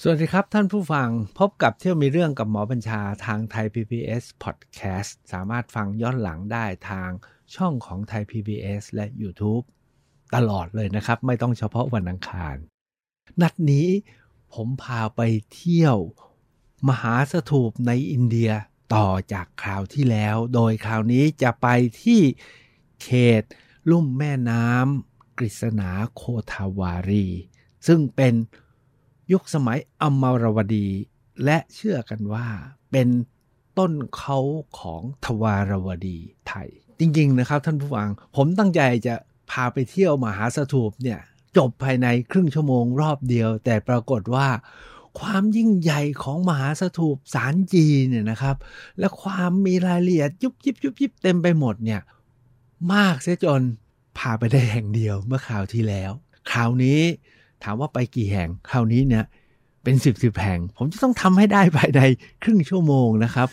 สวัสดีครับท่านผู้ฟังพบกับเที่ยวมีเรื่องกับหมอบัญชาทางไทย PBS Podcast สามารถฟังย้อนหลังได้ทางช่องของไทย PBS และ YouTube ตลอดเลยนะครับ ไม่ต้องเฉพาะวันอังคาร นัดนี้ผมพาไปเที่ยว มหาสถูปในอินเดียต่อจากคราวที่แล้ว โดยคราวนี้จะไปที่เขต ลุ่มแม่น้ำกฤษณาโคทาวารี ซึ่งเป็น ยุคสมัยอมรวดี และเชื่อกันว่าเป็นต้นเขาของทวารวดีไทย จริงๆนะครับท่านผู้ฟัง ผมตั้งใจจะพาไปเที่ยวมหาสถูปเนี่ยจบภายในครึ่งชั่วโมงรอบเดียว แต่ปรากฏว่าความยิ่งใหญ่ของมหาสถูปสารจีเนี่ยนะครับ และความมีรายละเอียดยุบยิบยุบยิบเต็มไปหมดเนี่ยมากเสียจนพาไปได้แห่งเดียวเมื่อคราวที่แล้ว คราวนี้ ถามว่าไปกี่แห่งคราวนี้เนี่ยเป็นสิบสิบแห่ง ผมจะต้องทำให้ได้ภายในครึ่งชั่วโมงนะครับ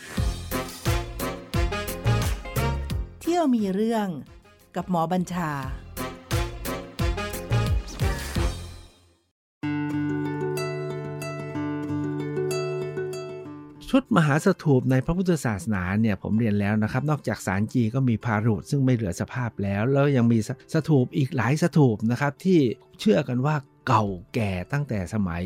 เที่ยวมีเรื่องกับหมอบัญชา ชุดมหาสถูปในพระพุทธศาสนาเนี่ยผมเรียนแล้วนะครับ นอกจากสารจีก็มีพารุษซึ่งไม่เหลือสภาพแล้ว แล้วยังมีสถูปอีกหลายสถูปนะครับที่เชื่อกันว่าเก่าแก่ตั้งแต่สมัย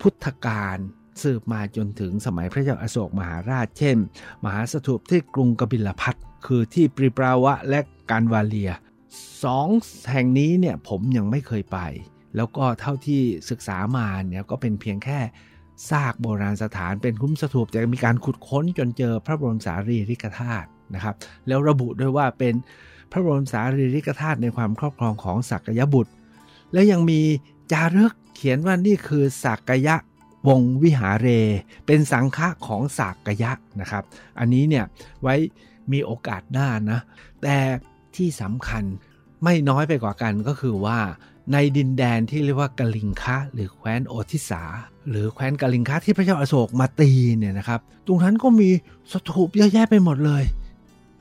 พุทธกาลสืบมาจนถึงสมัยพระเจ้าอาโศกมหาราช เช่น มหาสถูปที่กรุงกบิลพัทคือที่ปริปราวะและการวาเลียสองแห่งนี้เนี่ยผมยังไม่เคยไป แล้วก็เท่าที่ศึกษามาเนี่ยก็เป็นเพียงแค่ ซากโบราณสถานเป็นคุ้มสถูปแต่มีการขุดค้นจนเจอพระบรมสารีริกธาตุนะครับ แล้วระบุด้วยว่าเป็นพระบรมสารีริกธาตุในความครอบครองของสักยบุตร และยังมีจารึกเขียนว่านี่คือสักยะวงวิหาเร เป็นสังฆะของสักยะนะครับ อันนี้เนี่ยไว้มีโอกาสหน้านะ แต่ที่สำคัญไม่น้อยไปกว่ากันก็คือว่าในดินแดนที่เรียกว่ากลิงคะหรือแคว้นโอทิสา หรือแคว้นกาลิงคะที่พระเจ้าอาโศกมาตีเนี่ยนะครับ ตรงนั้นก็มีสถูปเยอะแยะไปหมดเลย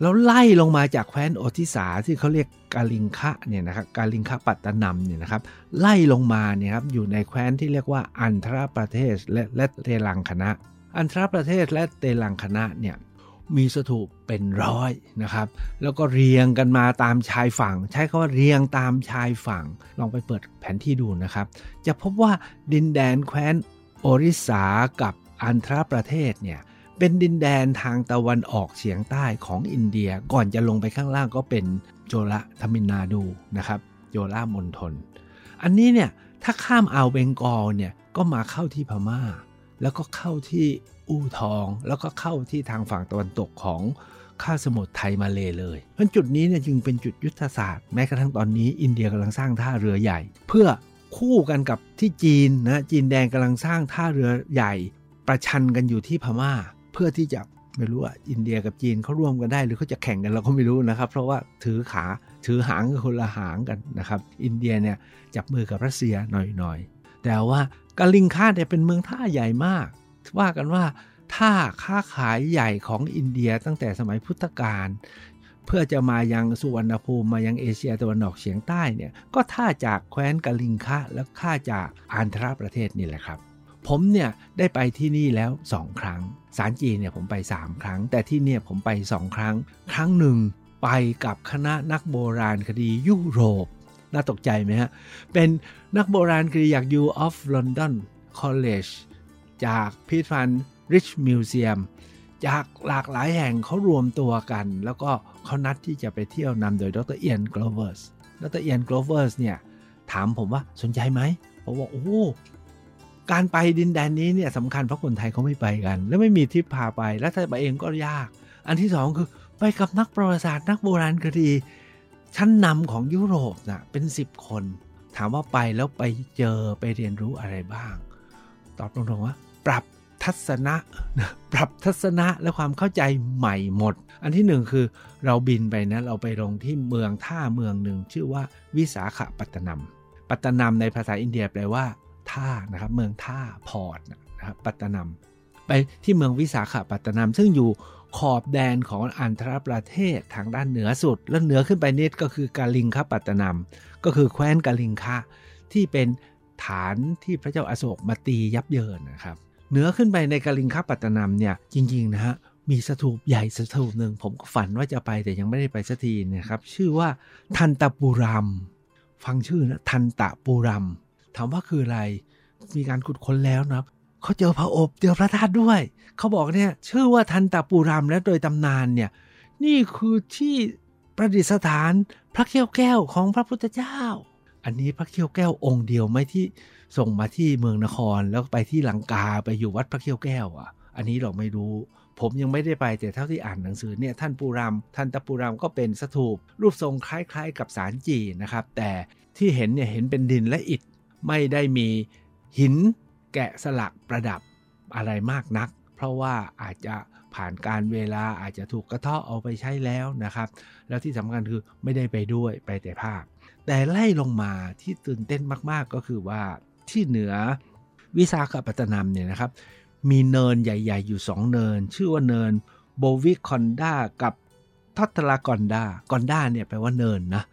แล้วไล่ลงมาจากแคว้นโอทิสาที่เขาเรียกกาลิงคะเนี่ยนะครับกาลิงคะปัตตนำเนี่ยนะครับ ไล่ลงมาเนี่ยครับอยู่ในแคว้นที่เรียกว่าอันทรประเทศและและเตลังคณะ อันทรประเทศและเตลังคณะเนี่ยมีสถูปเป็นร้อยนะครับ แล้วก็เรียงกันมาตามชายฝั่ง ใช้คำว่าเรียงตามชายฝั่ง ลองไปเปิดแผนที่ดูนะครับ จะพบว่าดินแดนแคว้น โอริสากับอันทรประเทศเนี่ยเป็นดินแดนทางตะวันออกเฉียงใต้ของอินเดียก่อนจะลงไปข้างล่างก็เป็นโจละทมินนาดูนะครับโจละมณฑลอันนี้เนี่ยถ้าข้ามอ่าวเบงกอลเนี่ยก็มาเข้าที่พมา่า แล้วก็เข้าที่อู่ทอง แล้วก็เข้าที่ทางฝั่งตะวันตกของข้าสมุทรไทยมาเลเลยเพราะจุดนี้เนี่ยจึงเป็นจุดยุทธศาสตร์แม้กระทั่งตอนนี้อินเดียกำลังสร้างท่าเรือใหญ่ เพื่อ คู่กันกับที่จีนนะจีนแดงกำลังสร้างท่าเรือใหญ่ประชันกันอยู่ที่พมา่า เพื่อที่จะไม่รู้ว่าอินเดียกับจีนเขาร่วมกันได้ หรือเขาจะแข่งกันเราก็ไม่รู้นะครับ เพราะว่าถือขาถือหางกับคนละหางกันนะครับ อินเดียเนี่ยจับมือกับรัสเซียหน่อยๆ แต่ว่ากาลิงคาเนี่ยเป็นเมืองท่าใหญ่มาก ว่ากันว่าท่าค้าขายใหญ่ของอินเดียตั้งแต่สมัยพุทธกาล เพื่อจะมายังสุวรรณภูมิมายังเอเชียตะวันออกเฉียงใต้เนี่ยก็ท่าจากแคว้นกาลิงคะและท่าจากอันทรประเทศนี่แหละครับ ผมเนี่ยได้ไปที่นี่แล้ว 2 ครั้งสารจีนเนี่ยผมไป 3 ครั้ง แต่ที่เนี่ยผมไป 2 ครั้ง ครั้งหนึ่งไปกับคณะนักโบราณคดียุโรป น่าตกใจไหมฮะ เป็นนักโบราณคดีจาก U of London College จากพิพิธภัณฑ์ Rich Museum จากหลากหลายแห่งเขารวมตัวกัน แล้วก็ เขานัดที่จะไปเที่ยวนำโดยดรเอียนกลเวอร์สดรเอียนกลเวอร์สเนี่ยถามผมว่าสนใจไหมผมว่าโอ้การไปดินแดนนี้เนี่ยสำคัญเพราะคนไทยเขาไม่ไปกัน แล้วไม่มีทริปพาไปแล้วถ้าไปเองก็ยาก อันที่สองคือไปกับนักประวัติศาสตร์นักโบราณคดี ชั้นนำของยุโรปนะเป็นสิบคน ถามว่าไปแล้วไปเจอไปเรียนรู้อะไรบ้าง ตอบตรงๆว่า ปรับ ทัศนะปรับทัศนะและความเข้าใจใหม่หมด อันที่หนึ่งคือเราบินไปนะเราไปลงที่เมืองท่าเมืองหนึ่งชื่อว่าวิสาขปัตตนมปัตตนมในภาษาอินเดียแปลว่าท่านะครับเมืองท่าพอร์ตนะครับปัตตนมไปที่เมืองวิสาขปัตตนมซึ่งอยู่ขอบแดนของอันธรประเทศทางด้านเหนือสุด แล้วเหนือขึ้นไปนิดก็คือกาลิงคปัตตนมก็คือแคว้นกาลิงคะที่เป็นฐานที่พระเจ้าอาโศกมาตียับเยินนะครับ เหนือขึ้นไปในกาลิงคปัตตนามเนี่ยจริงๆนะฮะมีสถูปใหญ่สถูปหนึ่งผมก็ฝันว่าจะไปแต่ยังไม่ได้ไปสักทีนะครับ ชื่อว่าทันตปูรัมฟังชื่อนะทันตปูรัมถามว่าคืออะไร มีการขุดค้นแล้วนะครับเขาเจอพระอบเจอพระธาตุด้วย เขาบอกเนี่ยชื่อว่าทันตปูรัมและโดยตำนานเนี่ยนี่คือที่ประดิษฐานพระเขี้ยวแก้วของพระพุทธเจ้า อันนี้พระเขี้ยวแก้วองค์เดียวไหมที่ ส่งมาที่เมืองนครแล้วไปที่ลังกาไปอยู่วัดพระเขี้ยวแก้วอะ อันนี้เราไม่รู้ ผมยังไม่ได้ไปแต่เท่าที่อ่านหนังสือเนี่ยท่านปูรามท่านตะปูรามก็เป็นสถูป รูปทรงคล้ายๆ กับสารจีนะครับ แต่ที่เห็นเนี่ยเห็นเป็นดินและอิฐไม่ได้มีหินแกะสลักประดับอะไรมากนัก เพราะว่าอาจจะผ่านการเวลาอาจจะถูกกระเทาะเอาไปใช้แล้วนะครับ แล้วที่สำคัญคือไม่ได้ไปด้วยไปแต่ภาพ แต่ไล่ลงมาที่ตื่นเต้นมากๆก็คือว่า ที่เหนือวิสาขปัตนามเนี่ยนะครับ มีเนินใหญ่ ๆ อยู่ 2 เนิน ชื่อว่าเนินโบวิคอนดากับทัตลากอนดากอนดาเนี่ยแปลว่าเนินนะ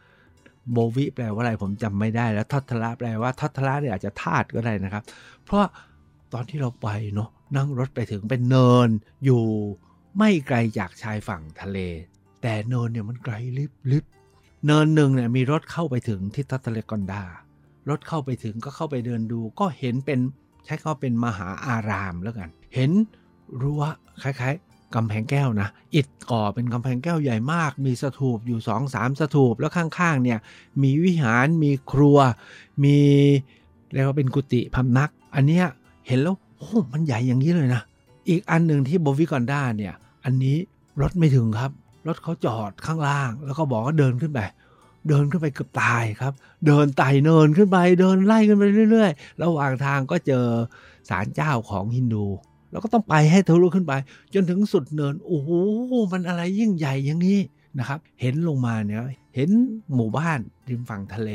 โบวิแปลว่าอะไรผมจำไม่ได้แล้วทัตละแปลว่าทัตละเนี่ยอาจจะธาตุก็ได้นะครับ เพราะตอนที่เราไปเนาะนั่งรถไปถึงเป็นเนินอยู่ไม่ไกลจากชายฝั่งทะเล แต่เนินเนี่ยมันไกลลิบลิบเนินหนึ่งเนี่ยมีรถเข้าไปถึงที่ทัตเลกอนดา รถเข้าไปถึงก็เข้าไปเดินดู ก็เห็นเป็นใช้เขาเป็นมหาอารามแล้วกัน เห็นรั้วคล้ายๆกำแพงแก้วนะ อิฐก่อเป็นกำแพงแก้วใหญ่มาก มีสถูปอยู่สองสามสถูป แล้วข้างๆเนี่ยมีวิหารมีครัว มีเรียกว่าเป็นกุฏิพำนัก อันเนี้ยเห็นแล้วโอ้มันใหญ่อย่างนี้เลยนะ อีกอันหนึ่งที่โบวิกอนดาเนี่ย อันนี้รถไม่ถึงครับ รถเขาจอดข้างล่าง แล้วก็บอกว่าเดินขึ้นไป เดินขึ้นไปเกือบตายครับ เดินไต่เนินขึ้นไป เดินไล่ขึ้นไปเรื่อยๆ ระหว่างทางก็เจอศาลเจ้าของฮินดู แล้วก็ต้องไปให้ทะลุขึ้นไป จนถึงสุดเนิน โอ้โห มันอะไรยิ่งใหญ่อย่างนี้นะครับ เห็นลงมาเนี่ย เห็นหมู่บ้านริมฝั่งทะเล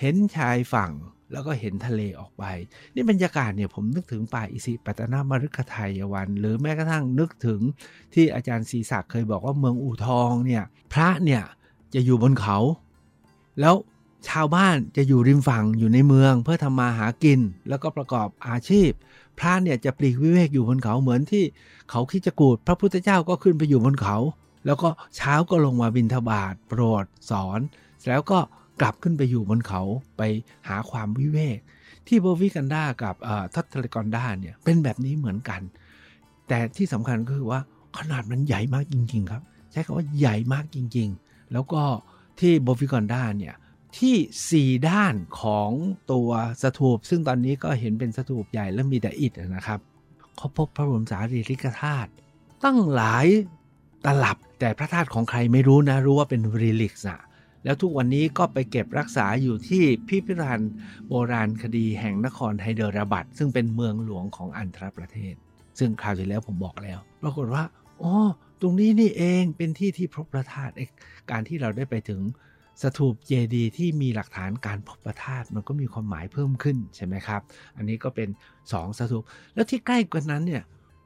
เห็นชายฝั่งแล้วก็เห็นทะเลออกไป นี่บรรยากาศเนี่ยผมนึกถึงป่าอิสิปตนามฤคทายวัน หรือแม้กระทั่งนึกถึงที่อาจารย์ศรีศักดิ์เคยบอกว่าเมืองอู่ทองเนี่ยพระเนี่ย จะอยู่บนเขา แล้วชาวบ้านจะอยู่ริมฝั่งอยู่ในเมือง เพื่อทำมาหากิน แล้วก็ประกอบอาชีพ พระเนี่ยจะปลีกวิเวกอยู่บนเขาเหมือนที่เขาคิชฌกูฏ พระพุทธเจ้าก็ขึ้นไปอยู่บนเขา แล้วก็เช้าก็ลงมาบิณฑบาตโปรดสอนแล้วก็กลับขึ้นไปอยู่บนเขาไปหาความวิเวก ที่บาวิกอนดากับทัตเทเลกอนดาเนี่ยเป็นแบบนี้เหมือนกัน แต่ที่สำคัญก็คือว่าขนาดมันใหญ่มากจริง ๆ ครับ ใช้คำว่าใหญ่มากจริง ๆ แล้วก็ที่บาวิกอนดาเนี่ยที่ 4 ด้านของตัวสถูป ซึ่งตอนนี้ก็เห็นเป็นสถูปใหญ่และมีแต่อิฐนะครับเขาพบพระบรมสารีริกธาตุตั้งหลายตลับแต่พระธาตุของใครไม่รู้นะ รู้ว่าเป็นรีลิกส์อะแล้วทุกวันนี้ก็ไปเก็บรักษาอยู่ที่พิพิธภัณฑ์โบราณคดีแห่งนครไฮเดราบัดซึ่งเป็นเมืองหลวงของอันธรประเทศ ซึ่งคราวที่แล้วผมบอกแล้ว ปรากฏว่าอ๋อ ตรงนี้นี่เองเป็นที่ที่พบพระธาตุการที่เราได้ไปถึงสถูปเจดีที่มีหลักฐานการพบพระธาตุมันก็มีความหมายเพิ่มขึ้นใช่ไหมครับ อันนี้ก็เป็น2สถูปแล้วที่ใกล้กว่านั้นเนี่ย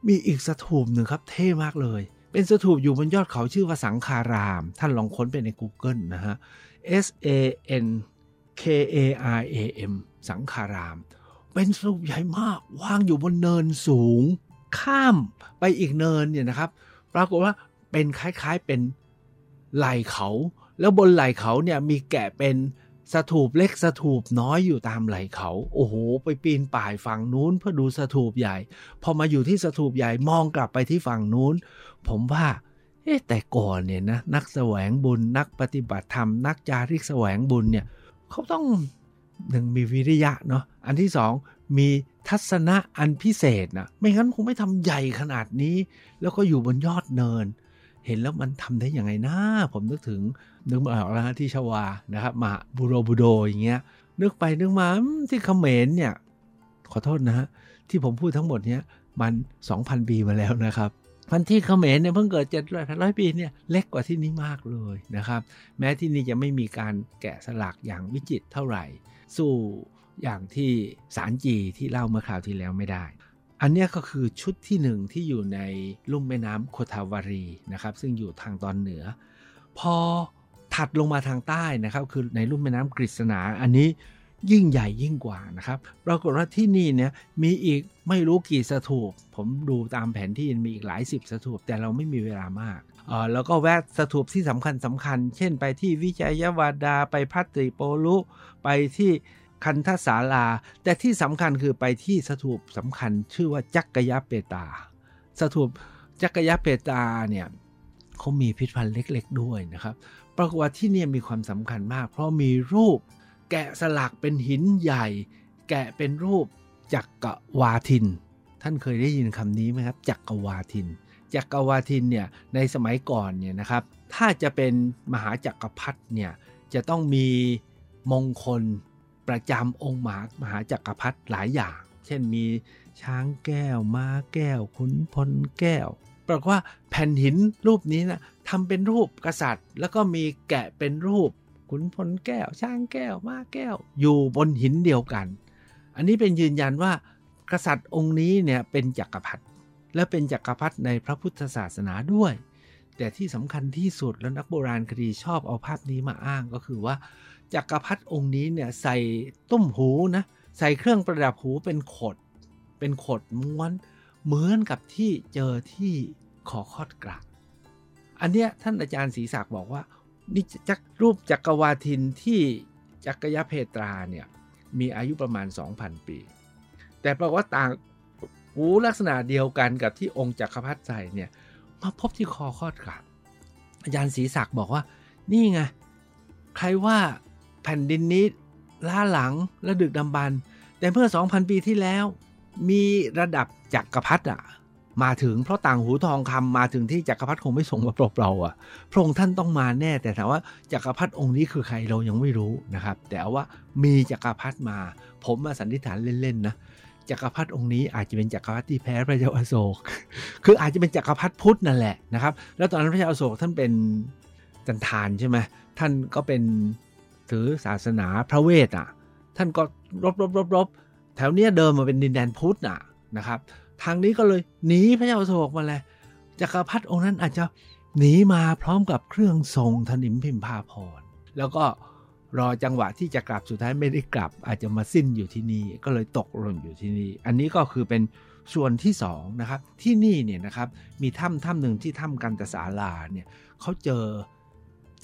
มีอีกสถูปหนึ่งครับเท่มากเลย เป็นสถูปอยู่บนยอดเขาชื่อว่าสังคาราม ท่านลองค้นไปใน Google นะฮะ S A N K A R A M สังคาราม เป็นสถูปใหญ่มากวางอยู่บนเนินสูง ข้ามไปอีกเนินเนี่ยนะครับ ปรากฏว่าเป็นคล้ายๆเป็นไหล่เขา แล้วบนไหล่เขาเนี่ยมีแกะเป็นสถูปเล็กสถูปน้อยอยู่ตามไหล่เขา โอ้โห ไปปีนป่ายฝั่งนู้นเพื่อดูสถูปใหญ่ พอมาอยู่ที่สถูปใหญ่มองกลับไปที่ฝั่งนู้น ผมว่าเอ๊ะแต่ก่อนเนี่ยนะนักแสวงบุญนักปฏิบัติธรรมนักจาริกแสวงบุญเนี่ยเขาต้องหนึ่งมีวิริยะเนาะอันที่สอง มีทัศนะอันพิเศษนะไม่งั้นคงไม่ทำใหญ่ขนาดนี้ แล้วก็อยู่บนยอดเนิน เห็นแล้วมันทำได้ยังไงนะผมนึกถึงนึกมาออกแล้วที่ชวานะครับมาบูโรบูโดอย่างเงี้ยนึกไปนึกมาที่เขมรเนี่ยขอโทษนะฮะที่ผมพูดทั้งหมดเนี้ยมัน 2,000 ปีมาแล้วนะครับพันที่เขมรเนี่ยเพิ่งเกิดเจ็ดร้อยร้อยปีเนี่ยเล็กกว่าที่นี่มากเลยนะครับ แม้ที่นี่จะไม่มีการแกะสลักอย่างวิจิตเท่าไหร่ สู้ อย่างที่สารจีที่เล่าเมื่อคราวที่แล้วไม่ได้ อันนี้ก็คือชุดที่หนึ่งที่อยู่ในลุ่มแม่น้ำโคทาวารีนะครับ ซึ่งอยู่ทางตอนเหนือ พอถัดลงมาทางใต้นะครับ คือในลุ่มแม่น้ำกฤษณาอันนี้ยิ่งใหญ่ยิ่งกว่านะครับปรากฏว่าที่นี่เนี่ยมีอีกไม่รู้กี่สถูป ผมดูตามแผนที่มีอีกหลายสิบสถูป แต่เราไม่มีเวลามากเออแล้วก็แวะสถูปที่สำคัญสำคัญ เช่นไปที่วิจัยวาดา ไปพัตริโปลุ ไปที่ คันทศาลา แต่ที่สำคัญคือไปที่สถูปสำคัญชื่อว่าจักกยะเปตา สถูปจักกยะเปตาเนี่ยเขามีพิพิธภัณฑ์เล็ก ๆ ด้วยนะครับ ปรากฏว่าที่นี่มีความสำคัญมาก เพราะมีรูปแกะสลักเป็นหินใหญ่ แกะเป็นรูปจักรวาทิน ท่านเคยได้ยินคำนี้ไหมครับจักรวาทินจักรวาทินเนี่ยในสมัยก่อนเนี่ยนะครับ ถ้าจะเป็นมหาจักรพรรดิเนี่ยจะต้องมีมงคล ประจำองค์มหามหาจักรพรรดิหลายอย่าง เช่นมีช้างแก้ว ม้าแก้ว ขุนพลแก้วปรากฏว่าแผ่นหินรูปนี้นะทำเป็นรูปกษัตริย์ แล้วก็มีแกะเป็นรูปขุนพลแก้ว ช้างแก้ว ม้าแก้ว อยู่บนหินเดียวกัน อันนี้เป็นยืนยันว่ากษัตริย์องค์นี้เนี่ยเป็นจักรพรรดิและเป็นจักรพรรดิในพระพุทธศาสนาด้วย แต่ที่สำคัญที่สุดแล้วนักโบราณคดีชอบเอาภาพนี้มาอ้างก็คือว่า จักรพรรดิองค์นี้เนี่ยใส่ตุ้มหูนะใส่เครื่องประดับหูเป็นขด เป็นขดม้วนเหมือนกับที่เจอที่ขอคอดกระอันเนี้ยท่านอาจารย์ศรีศักดิ์บอกว่านี่จักรูปจักรวาทินที่จักรยเพตราเนี่ยมีอายุประมาณ 2,000 ปี แต่แปลว่าต่างหูลักษณะเดียวกันกับที่องค์จักรพรรดิใส่เนี่ยมาพบที่คอคอดกระอาจารย์ศรีศักดิ์บอกว่านี่ไงใครว่า แผ่นดินนี้ล้าหลังและดึกดำบรรแต่เมื่อ 2,000 ปีที่แล้ว มีระดับจักรพรรดิอะมาถึงเพราะต่างหูทองคำมาถึงที่จักรพรรดิคงไม่ส่งมาเปล่าๆอะพระองค์ท่านต้องมาแน่ แต่ถามว่าจักรพรรดิองค์นี้คือใครเรายังไม่รู้นะครับ แต่ว่ามีจักรพรรดิมา ผมมาสันนิษฐานเล่นๆนะจักรพรรดิองค์นี้อาจจะเป็นจักรพรรดิที่แพ้พระเจ้าอโศก คืออาจจะเป็นจักรพรรดิพุทธนั่นแหละนะครับ แล้วตอนนั้นพระเจ้าอโศกท่านเป็นจันทานใช่ไหมท่านก็เป็น ถือศาสนาพระเวทอะ ท่านก็รบรบรบรบแถวเนี้ยเดิมมาเป็นดินแดนพุทธอะนะครับ ทางนี้ก็เลยหนีพระเจ้าโศกมาเลยจักรพรรดิองค์นั้นอาจจะหนีมาพร้อมกับเครื่องทรงธนิมพิมพาพร แล้วก็รอจังหวะที่จะกลับสุดท้ายไม่ได้กลับ อาจจะมาสิ้นอยู่ที่นี่ก็เลยตกหล่นอยู่ที่นี่ อันนี้ก็คือเป็นส่วนที่2นะครับที่นี่เนี่ยนะครับมีถ้ำถ้ำหนึ่งที่ถ้ำกันตสาลาเนี่ยเขาเจอ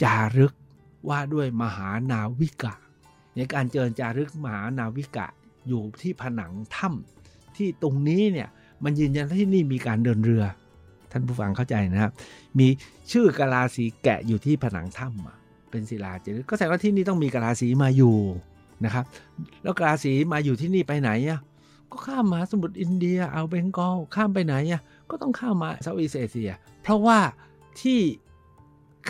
จารึก ว่าด้วยมหานาวิกะ ในการเจริญจารึกมหานาวิกะอยู่ที่ผนังถ้ำที่ตรงนี้เนี่ยมันยืนยันที่นี่มีการเดินเรือ ท่านผู้ฟังเข้าใจนะครับ มีชื่อกาลาสีแกะอยู่ที่ผนังถ้ำเป็นศิลาจารึกก็แสดงว่าที่นี่ต้องมีกาลาสีมาอยู่นะครับ แล้วกาลาสีมาอยู่ที่นี่ไปไหนอะก็ข้ามมาสมุทรอินเดียเอาเบงกอลข้ามไปไหนอะก็ต้องข้ามมาเซาท์อีสเอเชีย เพราะว่าที่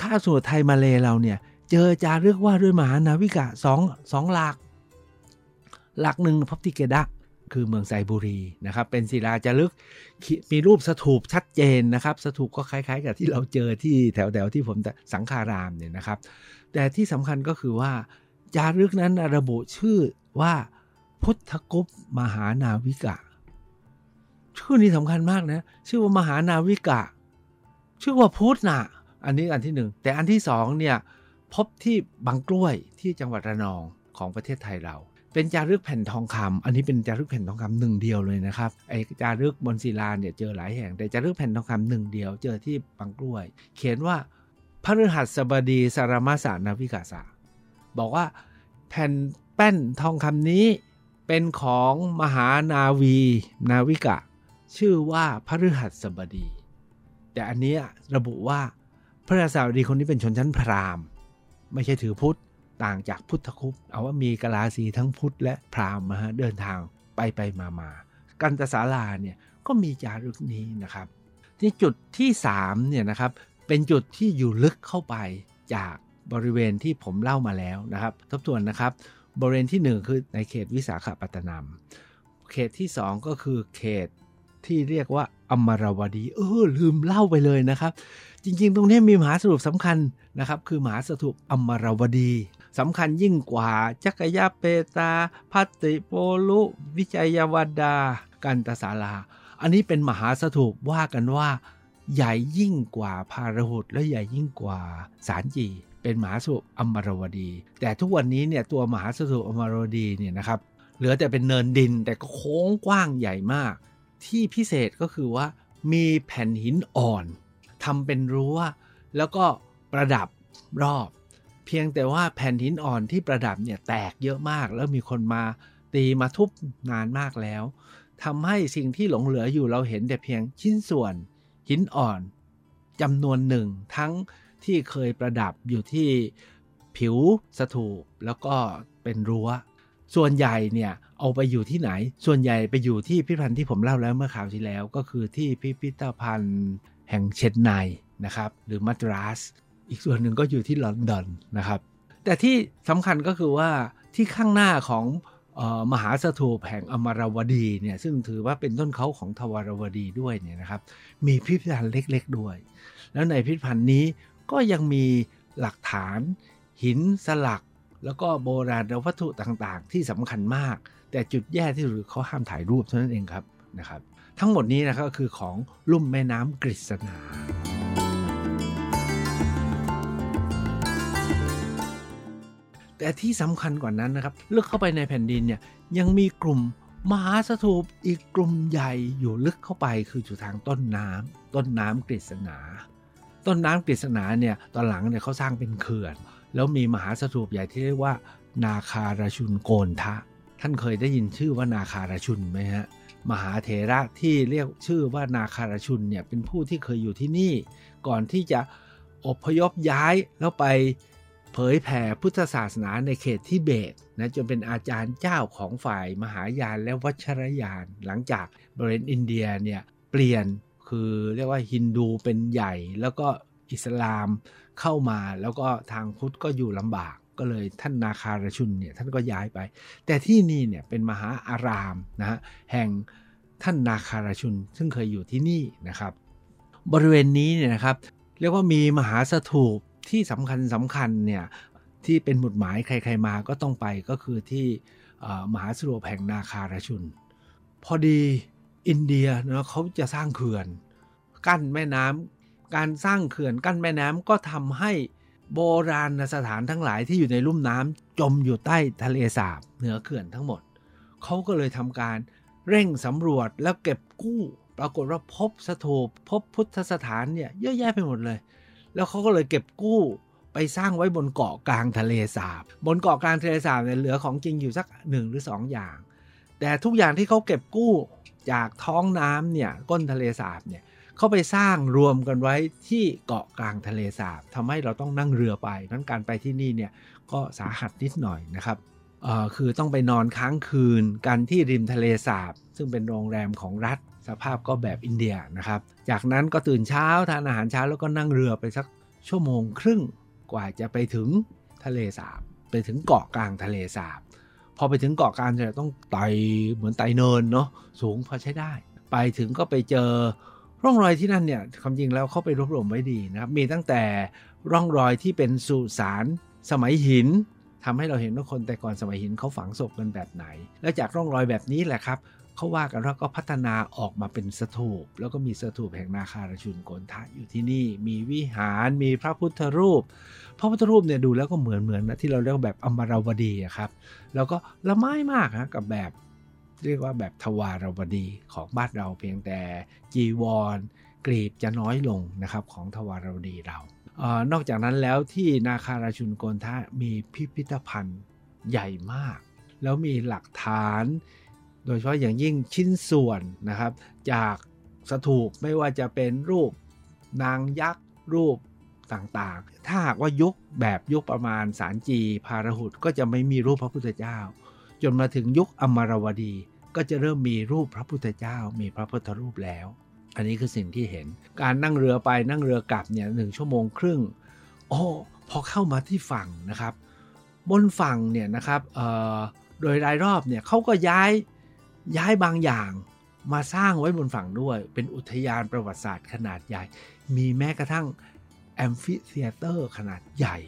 ข้าสมุทรไทยมาเลเราเนี่ย เจอจารึกว่าด้วยมหานาวิกะสองสองหลัก หลักหนึ่งพบที่เกดะคือเมืองไซบุรีนะครับ เป็นศิลาจารึกมีรูปสถูปชัดเจนนะครับ สถูปก็คล้าย ๆ กับที่เราเจอที่แถวๆที่ผมสังขารามเนี่ยนะครับ แต่ที่สำคัญก็คือว่า จารึกนั้นระบุชื่อว่าพุทธกุปมหานาวิกะ ชื่อนี้สำคัญมากนะ ชื่อว่ามหานาวิกะ ชื่อว่าพุทธนะอันนี้อันที่หนึ่งแต่อันที่สองเนี่ย พบที่บางกล้วยที่จังหวัดระนองของประเทศไทยเรา เป็นจารึกแผ่นทองคำอันนี้เป็นจารึกแผ่นทองคำหนึ่งเดียวเลยนะครับไอจารึกบนศิลาเนี่ยเจอหลายแห่งแต่จารึกแผ่นทองคำหนึ่งเดียวเจอที่บางกล้วย เขียนว่าพระฤหัสบดีสารมาสานาวิกาสาบอกว่าแผ่นแป้นทองคำนี้เป็นของมหานาวีนาวิกะ ชื่อว่าพระฤหัสบดี แต่อันนี้ระบุว่าพระฤหัสบดีคนนี้เป็นชนชั้นพราหมณ์ ไม่ใช่ถือพุทธต่างจากพุทธคุปเอาว่ามีกลาสีทั้งพุทธและพราหมณ์เดินทางไปไปมามากันตสาลาเนี่ยก็มีจารึกนี้นะครับที่จุดที่3เนี่ยนะครับเป็นจุดที่อยู่ลึกเข้าไปจากบริเวณที่ผมเล่ามาแล้วนะครับ ทบทวนนะครับ บริเวณที่ 1 คือในเขตวิสาขปัตนามเขตที่ 2 ก็คือเขตที่เรียกว่าอมรวดี เออลืมเล่าไปเลยนะครับ จริง ๆ ตรงนี้มีมหาสรุปสำคัญนะครับ คือมหาสรุปอมรวดีสำคัญยิ่งกว่าจักรยาเปตา พัติโปลุ วิจัยวดา กันตสาลา อันนี้เป็นมหาสถูปว่ากันว่า ใหญ่ยิ่งกว่าพารหุตและใหญ่ยิ่งกว่าสารจีเป็นมหาสมุทรอมรวดี แต่ทุกวันนี้เนี่ยตัวมหาสมุทรอมรวดีเนี่ยนะครับ เหลือแต่เป็นเนินดินแต่ก็โค้งกว้างใหญ่มาก ที่พิเศษก็คือว่ามีแผ่นหินอ่อน ทำเป็นรั้ว แล้วก็ประดับรอบ เพียงแต่ว่าแผ่นหินอ่อนที่ประดับเนี่ยแตกเยอะมาก แล้วมีคนมาตีมาทุบนานมากแล้วทำให้สิ่งที่หลงเหลืออยู่เราเห็นแต่เพียงชิ้นส่วน หินอ่อนจำนวนหนึ่งทั้งที่เคยประดับอยู่ที่ผิวสถูปแล้วก็เป็นรั้ว ส่วนใหญ่เนี่ยเอาไปอยู่ที่ไหน ส่วนใหญ่ไปอยู่ที่พิพิธภัณฑ์ที่ผมเล่าแล้วเมื่อคราวที่แล้ว ก็คือที่พิพิธภัณฑ์ แห่งเชนไนนะครับหรือมัตรัสอีกส่วนหนึ่งก็อยู่ที่ลอนดอนนะครับ แต่ที่สำคัญก็คือว่าที่ข้างหน้าของมหาสถูปแห่งอมรวดีเนี่ยซึ่งถือว่าเป็นต้นเขาของทวารวดีด้วยเนี่ยนะครับ มีพิพิธภัณฑ์เล็กๆด้วย แล้วในพิพิธภัณฑ์นี้ก็ยังมีหลักฐาน หินสลัก แล้วก็โบราณวัตถุต่างๆ ที่สำคัญมาก แต่จุดแย่ที่สุดเขาห้ามถ่ายรูปเท่านั้นเองครับนะครับ ทั้งหมดนี้นะครับก็คือของลุ่มแม่น้ำกฤษณาแต่ที่สำคัญกว่านั้นนะครับลึกเข้าไปในแผ่นดินเนี่ยยังมีกลุ่มมหาสถูปอีกกลุ่มใหญ่อยู่ลึกเข้าไปคืออยู่ทางต้นน้ำต้นน้ำกฤษณา ต้นน้ำกฤษณาเนี่ยตอนหลังเนี่ยเขาสร้างเป็นเขื่อน แล้วมีมหาสถูปใหญ่ที่เรียกว่า นาคาราชุนโกนทะ ท่านเคยได้ยินชื่อว่านาคาราชุนไหมฮะ มหาเถระที่เรียกชื่อว่านาคารชุนเนี่ยเป็นผู้ที่เคยอยู่ที่นี่ ก่อนที่จะอพยพย้ายแล้วไปเผยแผ่พุทธศาสนาในเขตทิเบตนะจนเป็นอาจารย์เจ้าของฝ่ายมหายานและวัชรยาน หลังจากบริเวณอินเดียเนี่ยเปลี่ยนคือเรียกว่าฮินดูเป็นใหญ่ แล้วก็อิสลามเข้ามาแล้วก็ทางพุทธก็อยู่ลำบาก ก็เลยท่านนาคารชุนเนี่ยท่านก็ย้ายไป แต่ที่นี่เนี่ยเป็นมหาอารามนะฮะแห่งท่านนาคารชุน ซึ่งเคยอยู่ที่นี่นะครับ บริเวณนี้เนี่ยนะครับเรียกว่ามีมหาสถูปที่สำคัญสำคัญเนี่ยที่เป็นหมุดหมายใคร ๆมาก็ต้องไปก็คือที่มหาสถูปแห่งนาคารชุน พอดีอินเดียเนาะเขาจะสร้างเขื่อน กั้นแม่น้ำการสร้างเขื่อนกั้นแม่น้ำก็ทำให้ โบราณสถานทั้งหลายที่อยู่ในลุ่มน้ำจมอยู่ใต้ทะเลสาบเหนือเขื่อนทั้งหมด เขาก็เลยทำการเร่งสำรวจแล้วเก็บกู้ ปรากฏว่าพบสถูปพบพุทธสถานเนี่ยเยอะแยะไปหมดเลย แล้วเขาก็เลยเก็บกู้ไปสร้างไว้บนเกาะกลางทะเลสาบ บนเกาะกลางทะเลสาบเนี่ยเหลือของจริงอยู่สักหนึ่งหรือสองอย่าง แต่ทุกอย่างที่เขาเก็บกู้จากท้องน้ำเนี่ยก้นทะเลสาบเนี่ย เขาไปสร้างรวมกันไว้ที่เกาะกลางทะเลสาบทำให้เราต้องนั่งเรือไปนั้นการไปที่นี่เนี่ยก็สาหัสนิดหน่อยนะครับคือต้องไปนอนค้างคืนกันที่ริมทะเลสาบ ซึ่งเป็นโรงแรมของรัฐสภาพก็แบบอินเดียนะครับ จากนั้นก็ตื่นเช้าทานอาหารเช้าแล้วก็นั่งเรือไปสักชั่วโมงครึ่งกว่าจะไปถึงทะเลสาบ ไปถึงเกาะกลางทะเลสาบ พอไปถึงเกาะกลางจะต้องไต่เหมือนไต่เนินเนาะสูงพอใช้ได้ ไปถึงก็ไปเจอ ร่องรอยที่นั่นเนี่ยความจริงแล้วเขาไปรวบรวมไว้ดีนะครับ มีตั้งแต่ร่องรอยที่เป็นสุสานสมัยหินทำให้เราเห็นว่าคนแต่ก่อนสมัยหินเขาฝังศพกันแบบไหน แล้วจากร่องรอยแบบนี้แหละครับเขาว่ากันว่าก็พัฒนาออกมาเป็นสถูป แล้วก็มีสถูปแห่งนาคารชุนโกนทะอยู่ที่นี่ มีวิหารมีพระพุทธรูป พระพุทธรูปเนี่ยดูแล้วก็เหมือนเหมือนนะที่เราเรียกแบบอมรวดีครับ แล้วก็ละไม้มากนะกับแบบ เรียกว่าแบบทวารวดีของบ้านเราเพียงแต่จีวรกรีบจะน้อยลงนะครับของทวารวดีเราออนอกจากนั้นแล้วที่นาคาราชุนโกนทะมีพิพิธภัณฑ์ใหญ่มาก แล้วมีหลักฐาน โดยเฉพาะอย่างยิ่งชิ้นส่วนนะครับ จากสถูปไม่ว่าจะเป็นรูปนางยักษ์รูปต่างๆ ถ้าหากว่ายุคแบบยุคประมาณสารจีพารหุตก็จะไม่มีรูปพระพุทธเจ้า นมาถึงยุคอมรวดี ก็จะเริ่มมีรูปพระพุทธเจ้า มีพระพุทธรูปแล้ว อันนี้คือสิ่งที่เห็น การนั่งเรือไปนั่งเรือกลับเนี่ยหนึ่งชั่วโมงครึ่ง โอ้พอเข้ามาที่ฝั่งนะครับ บนฝั่งเนี่ยนะครับโดยรายรอบเนี่ยเขาก็ย้ายย้ายบางอย่างมาสร้างไว้บนฝั่งด้วย เป็นอุทยานประวัติศาสตร์ขนาดใหญ่ มีแม้กระทั่ง amphitheater ขนาดใหญ่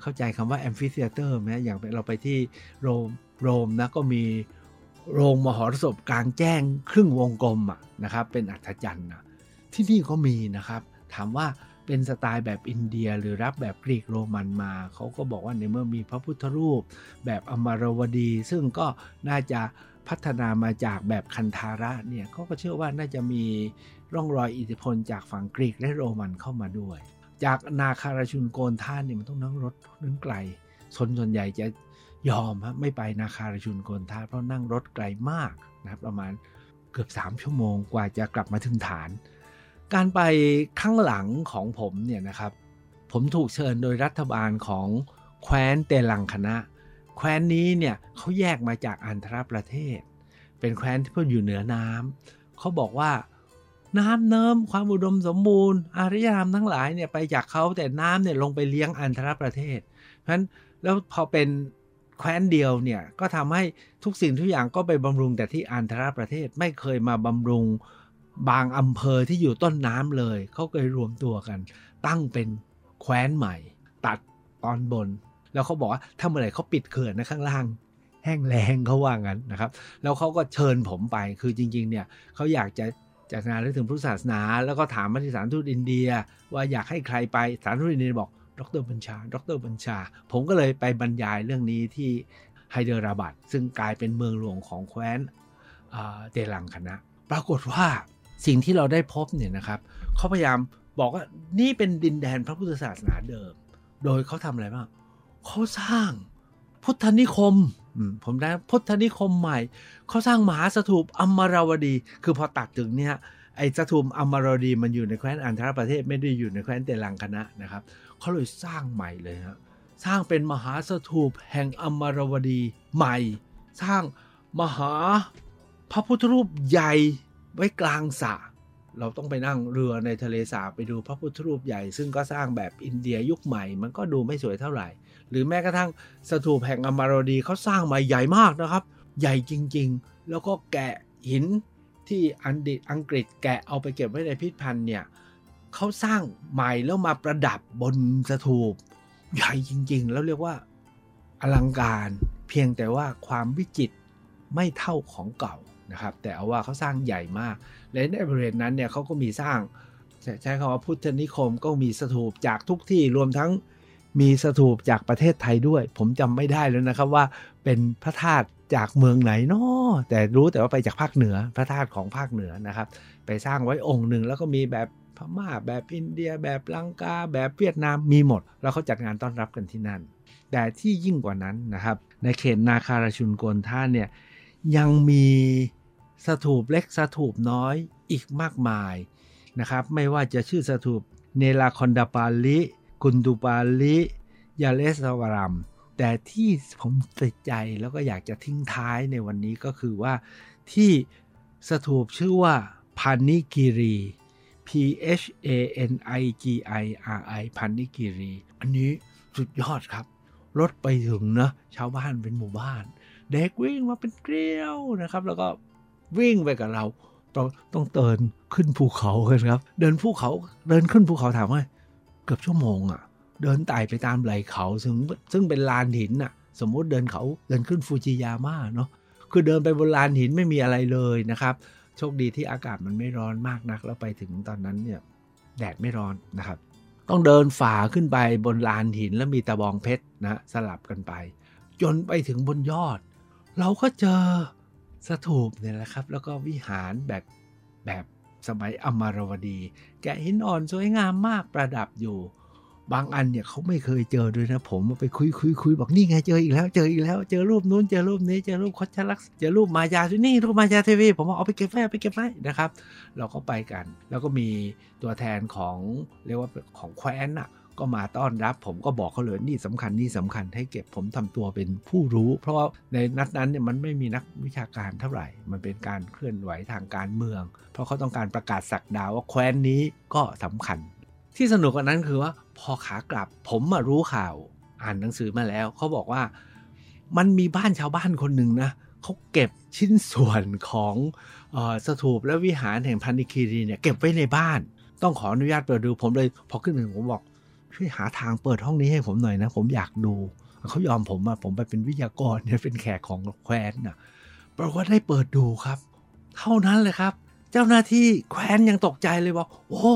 เข้าใจคำว่า amphitheater ไหมอย่างเราไปที่โรม โรมนะก็มีโรงมหรสพกลางแจ้งครึ่งวงกลมอะนะครับเป็นอัฒจันทร์นะที่นี่ก็มีนะครับ ถามว่าเป็นสไตล์แบบอินเดียหรือรับแบบกรีกโรมันมา เขาก็บอกว่าในเมื่อมีพระพุทธรูป แบบอมรวดี ซึ่งก็น่าจะพัฒนามาจากแบบคันธาระเนี่ยเขาก็เชื่อว่าน่าจะมีร่องรอยอิทธิพลจากฝั่งกรีกและโรมันเข้ามาด้วย จากนาคาราชุนโกนท่านเนี่ยมันต้องนั่งรถนั่งไกลชนส่วนใหญ่จะ ยอมฮะไม่ไปนาคาราชุนโกนทาเพราะนั่งรถไกลมากนะครับประมาณเกือบ 3 ชั่วโมงกว่าจะกลับมาถึงฐาน การไปข้างหลังของผมเนี่ยนะครับ ผมถูกเชิญโดยรัฐบาลของแคว้นเตลังคณะ แคว้นนี้เนี่ยเขาแยกมาจากอันธรประเทศ เป็นแคว้นที่เพิ่งอยู่เหนือน้ำเขาบอกว่าน้ำเนิมความอุดมสมบูรณ์อารยธรรมทั้งหลายเนี่ยไปจากเขาแต่น้ำเนี่ยลงไปเลี้ยงอันธรประเทศ เพราะฉะนั้นแล้วพอเป็น แคว้นเดียวเนี่ยก็ทำให้ทุกสิ่งทุกอย่างก็ไปบำรุงแต่ที่อันธรประเทศไม่เคยมาบำรุงบางอำเภอที่อยู่ต้นน้ำเลยเขาเคยรวมตัวกัน ตั้งเป็นแคว้นใหม่ ตัดตอนบน แล้วเขาบอกว่าถ้าเมื่อไหร่เขาปิดเขื่อนนะข้างล่าง แห้งแล้งเขาว่างั้นนะครับ แล้วเขาก็เชิญผมไปคือจริง ๆ เนี่ยเขาอยากจะจัดงานเรื่องถึงพุทธศาสนา แล้วก็ถามมาที่สารทูตอินเดีย ว่าอยากให้ใครไปสารทูตอินเดียบอก ดรบัญชา ดรบัญชา ผมก็เลยไปบรรยายเรื่องนี้ที่ไฮเดราบัดซึ่งกลายเป็นเมืองหลวงของแคว้นเตลังคณะ ปรากฏว่าสิ่งที่เราได้พบเนี่ยนะครับเขาพยายามบอกว่านี่เป็นดินแดนพระพุทธศาสนาเดิม โดยเขาทำอะไรบ้างเขาสร้างพุทธนิคมผมได้พุทธนิคมใหม่เขาสร้างมหาสถูปอมราวดี คือพอตัดถึงเนี่ยไอ้สถูปอมราวดีมันอยู่ในแคว้นอันธรประเทศไม่ได้อยู่ในแคว้นเตลังคณะนะครับ เขาเลยสร้างใหม่เลยฮะสร้างเป็นมหาสถูปแห่งอมรวดีใหม่ สร้างมหาพระพุทธรูปใหญ่ไว้กลางสระเราต้องไปนั่งเรือในทะเลสาบไปดูพระพุทธรูปใหญ่ ซึ่งก็สร้างแบบอินเดียยุคใหม่ มันก็ดูไม่สวยเท่าไหร่ หรือแม้กระทั่งสถูปแห่งอมารดีเขาสร้างมาใหญ่มากนะครับ ใหญ่จริง ๆ แล้วก็แกะหินที่อังกฤษอังกฤษแกะเอาไปเก็บไว้ในพิพิธภัณฑ์เนี่ย เขาสร้างใหม่แล้วมาประดับบนสถูปใหญ่จริง ๆ แล้วเรียกว่าอลังการเพียงแต่ว่าความวิจิตรไม่เท่าของเก่านะครับ แต่เอาว่าเขาสร้างใหญ่มาก และในบริเวณนั้นเนี่ยเขาก็มีสร้างใช้คำว่าพุทธนิคมก็มีสถูปจากทุกที่รวมทั้งมีสถูปจากประเทศไทยด้วย ผมจำไม่ได้แล้วนะครับว่าเป็นพระธาตุจากเมืองไหนเนาะแต่รู้แต่ว่าไปจากภาคเหนือพระธาตุของภาคเหนือนะครับ ไปสร้างไว้องค์หนึ่งแล้วก็มีแบบ พม่าแบบอินเดีย แบบลังกา แบบเวียดนามมีหมด แล้วเขาจัดงานต้อนรับกันที่นั่น แต่ที่ยิ่งกว่านั้นนะครับ ในเขตนาคาราชุนโกนท่านเนี่ยยังมีสถูปเล็กสถูปน้อยอีกมากมายนะครับ ไม่ว่าจะชื่อสถูปเนลาคอนดาปาลิกุนดูปาลิยาเลสวารัมแต่ที่ผมติดใจแล้วก็อยากจะทิ้งท้ายในวันนี้ก็คือว่าที่สถูปชื่อว่าพานิกิรี H A N I G I R I พันนิกิรี อันนี้สุดยอดครับ รถไปถึงนะชาวบ้านเป็นหมู่บ้าน เด็กวิ่งมาเป็นเกลียวนะครับ แล้วก็วิ่งไปกับเราต้องต้องเดินขึ้นภูเขากันครับ เดินภูเขาเดินขึ้นภูเขาถามว่าเกือบชั่วโมงอะ่ะ เดินไต่ไปตามไหล่เขาซึ่งซึ่งเป็นลานหินอะ่ะ สมมุติเดินเขาเดินขึ้นฟูจิยาม่าเนาะคือเดินไปบนลานหินไม่มีอะไรเลยนะครับ โชคดีที่อากาศมันไม่ร้อนมากนัก แล้วไปถึงตอนนั้นเนี่ยแดดไม่ร้อนนะครับ ต้องเดินฝ่าขึ้นไปบนลานหินแล้วมีตะบองเพชรนะสลับกันไป จนไปถึงบนยอด เราก็เจอสถูปเนี่ยแหละครับ แล้วก็วิหารแบบแบบสมัยอมรวดี แกะหินอ่อนสวยงามมากประดับอยู่ บางอันเนี่ยเขาไม่เคยเจอด้วยนะ ผมไปคุยคุยคุยบอกนี่ไงเจออีกแล้วเจออีกแล้วเจอรูปนู้นเจอรูปนี้เจอรูปคอชลักษ์เจอรูปมายาที่นี่รูปมายาทีวีผมบอกเอาไปเก็บไว้ไปเก็บไว้นะครับ เราก็ไปกัน แล้วก็มีตัวแทนของเรียกว่าของแคว้นอะก็มาต้อนรับผมก็บอกเขาเลยนี่สำคัญนี่สำคัญให้เก็บผมทำตัวเป็นผู้รู้ เพราะว่าในนัดนั้นเนี่ยมันไม่มีนักวิชาการเท่าไหร่ มันเป็นการเคลื่อนไหวทางการเมือง เพราะเขาต้องการประกาศสักดาว่าแคว้นนี้ก็สำคัญ ที่สนุกกว่านั้นคือว่าพอขากลับ ผมมารู้ข่าว อ่านหนังสือมาแล้วเขาบอกว่ามันมีบ้านชาวบ้านคนหนึ่งนะเขาเก็บชิ้นส่วนของอสถูปและวิหารแห่งพันธิคีรีเนี่ยเก็บไว้ในบ้าน ต้องขออนุญาตเปิดดูผมเลยพอขึ้นถึงผมบอกช่วยหาทางเปิดห้องนี้ให้ผมหน่อยนะ ผมอยากดูเขายอมผมอะผมไปเป็นวิทยากรเนี่ยเป็นแขกของแคว้นนะปรากฏได้เปิดดูครับ เท่านั้นเลยครับ เจ้าหน้าที่แคว้นยังตกใจเลยว่าโอ้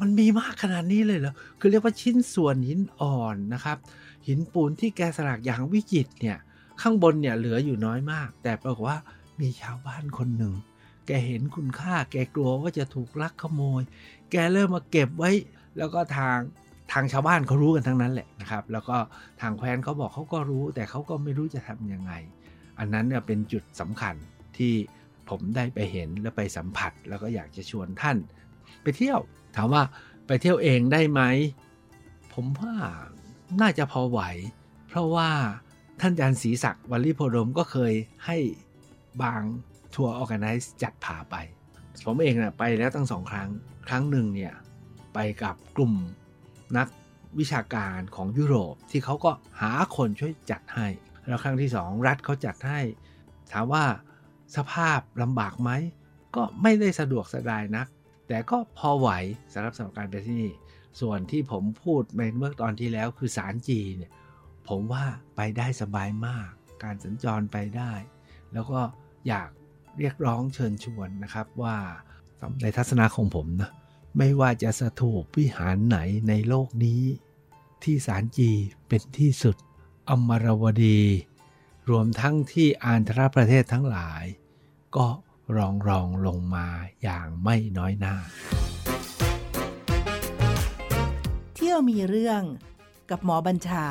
มันมีมากขนาดนี้เลยเหรอ คือเรียกว่าชิ้นส่วนหินอ่อนนะครับ หินปูนที่แกสลักอย่างวิจิตเนี่ยข้างบนเนี่ยเหลืออยู่น้อยมาก แต่ปรากฏว่ามีชาวบ้านคนหนึ่ง แกเห็นคุณค่า แกกลัวว่าจะถูกลักขโมย แกเริ่มมาเก็บไว้ แล้วก็ทางทางชาวบ้านเขารู้กันทั้งนั้นแหละนะครับ แล้วก็ทางแคว้นเขาบอกเขาก็รู้ แต่เขาก็ไม่รู้จะทำยังไง อันนั้นเนี่ยเป็นจุดสำคัญที่ผมได้ไปเห็นและไปสัมผัส แล้วก็อยากจะชวนท่าน ไปเที่ยว ถามว่าไปเที่ยวเองได้ไหม ผมว่าน่าจะพอไหว เพราะว่าท่านอาจารย์ศรีศักดิ์วัลลิโพดมก็เคยให้บางทัวร์ออแกไนซ์จัดพาไป ผมเองนะไปแล้วตั้งสองครั้ง ครั้งหนึ่งเนี่ย ไปกับกลุ่มนักวิชาการของยุโรปที่เขาก็หาคนช่วยจัดให้ แล้วครั้งที่สองรัฐเขาจัดให้ ถามว่าสภาพลำบากไหม ก็ไม่ได้สะดวกสบายนัก แต่ก็พอไหวสำหรับสำหรับการไปที่นี่ ส่วนที่ผมพูดในเมื่อตอนที่แล้วคือสารจีเนี่ยผมว่าไปได้สบายมาก การสัญจรไปได้ แล้วก็อยากเรียกร้องเชิญชวนนะครับว่าในทัศนะของผมนะไม่ว่าจะสถูปวิหารไหนในโลกนี้ ที่สารจีเป็นที่สุดอมรวดี รวมทั้งที่อานทรประเทศทั้งหลาย ก็ รองรองลงมาอย่างไม่น้อยหน้า เที่ยวมีเรื่องกับหมอบัญชา